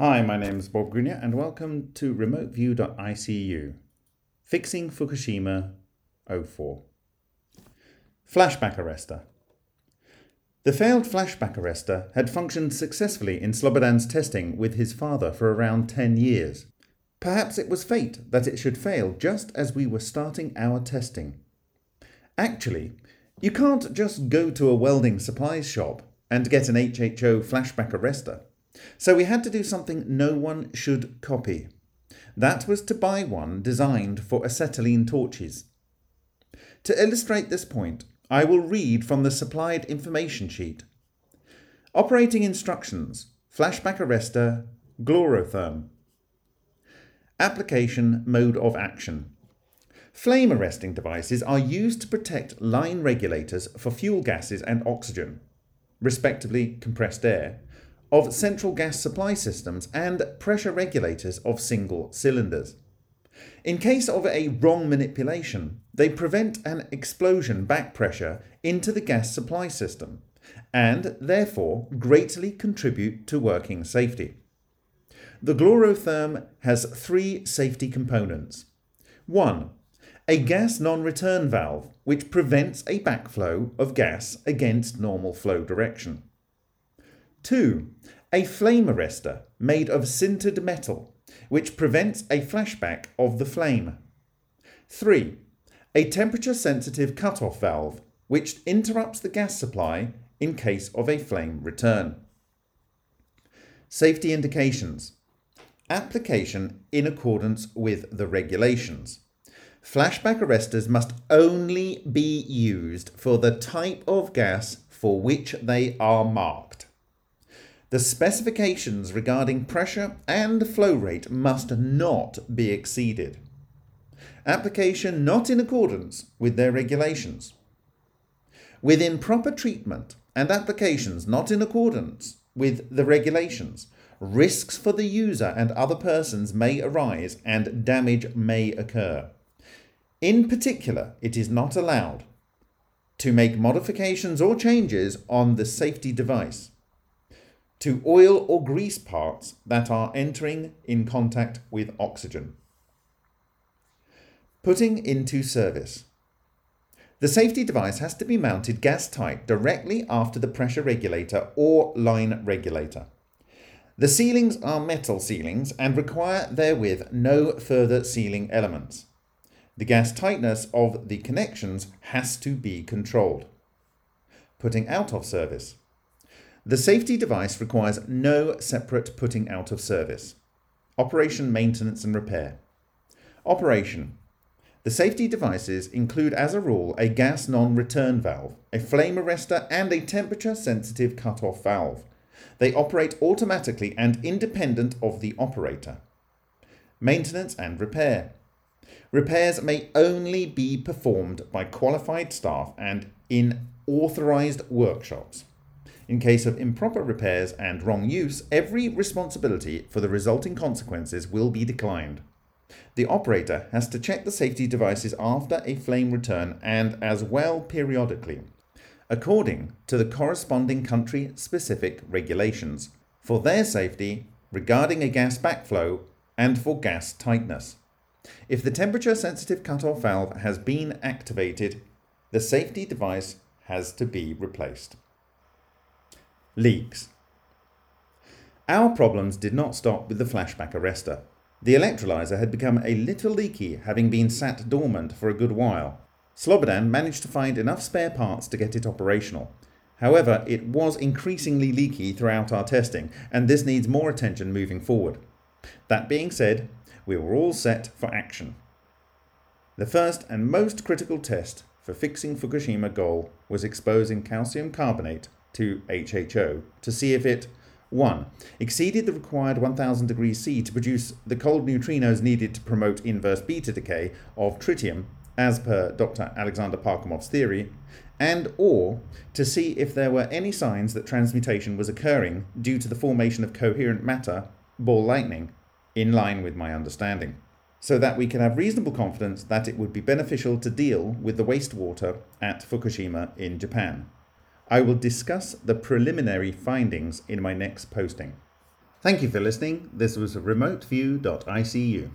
Hi, my name is Bob Greenyer and welcome to remoteview.icu. Fixing Fukushima 04. Flashback arrestor. The failed flashback arrestor had functioned successfully in Slobodan's testing with his father for around 10 years. Perhaps it was fate that it should fail just as we were starting our testing. Actually, you can't just go to a welding supplies shop and get an HHO flashback arrestor. So we had to do something no one should copy. That was to buy one designed for acetylene torches. To illustrate this point, I will read from the supplied information sheet. Operating instructions Flashback arrestor, Gloorotherm. Application Mode of Action Flame arresting devices are used to protect line regulators for fuel gases and oxygen, respectively compressed air, of central gas supply systems and pressure regulators of single cylinders. In case of a wrong manipulation, they prevent an explosion back pressure into the gas supply system and therefore greatly contribute to working safety. The Gloorotherm has three safety components. 1. A gas non return valve, which prevents a backflow of gas against normal flow direction. 2. A flame arrestor made of sintered metal, which prevents a flashback of the flame. 3. A temperature sensitive cut-off valve, which interrupts the gas supply in case of a flame return. Safety indications. Application in accordance with the regulations. Flashback arresters must only be used for the type of gas for which they are marked. The specifications regarding pressure and flow rate must not be exceeded. Application not in accordance with their regulations. With improper treatment and applications not in accordance with the regulations, risks for the user and other persons may arise and damage may occur. In particular, it is not allowed to make modifications or changes on the safety device to oil or grease parts that are entering in contact with oxygen. Putting into service. The safety device has to be mounted gas tight directly after the pressure regulator or line regulator. The sealings are metal sealings and require therewith no further sealing elements. The gas tightness of the connections has to be controlled. Putting out of service. The safety device requires no separate putting out of service. Operation, maintenance, and repair. Operation. The safety devices include, as a rule, a gas non return valve, a flame arrestor, and a temperature sensitive cut-off valve. They operate automatically and independent of the operator. Maintenance and repair. Repairs may only be performed by qualified staff and in authorized workshops. In case of improper repairs and wrong use, every responsibility for the resulting consequences will be declined. The operator has to check the safety devices after a flame return and as well periodically, according to the corresponding country specific regulations, for their safety regarding a gas backflow and for gas tightness. If the temperature sensitive cut-off valve has been activated, the safety device has to be replaced. Leaks. Our problems did not stop with the flashback arrestor. The electrolyzer had become a little leaky, having been sat dormant for a good while. Slobodan managed to find enough spare parts to get it operational. However, it was increasingly leaky throughout our testing, and this needs more attention moving forward. That being said, we were all set for action. The first and most critical test for fixing Fukushima goal was exposing calcium carbonate to HHO to see if it 1. Exceeded the required 1000 degrees C to produce the cold neutrinos needed to promote inverse beta decay of tritium, as per Dr. Alexander Parkhomov's theory, and or to see if there were any signs that transmutation was occurring due to the formation of coherent matter, ball lightning, in line with my understanding, so that we can have reasonable confidence that it would be beneficial to deal with the wastewater at Fukushima in Japan. I will discuss the preliminary findings in my next posting. Thank you for listening. This was remoteview.icu.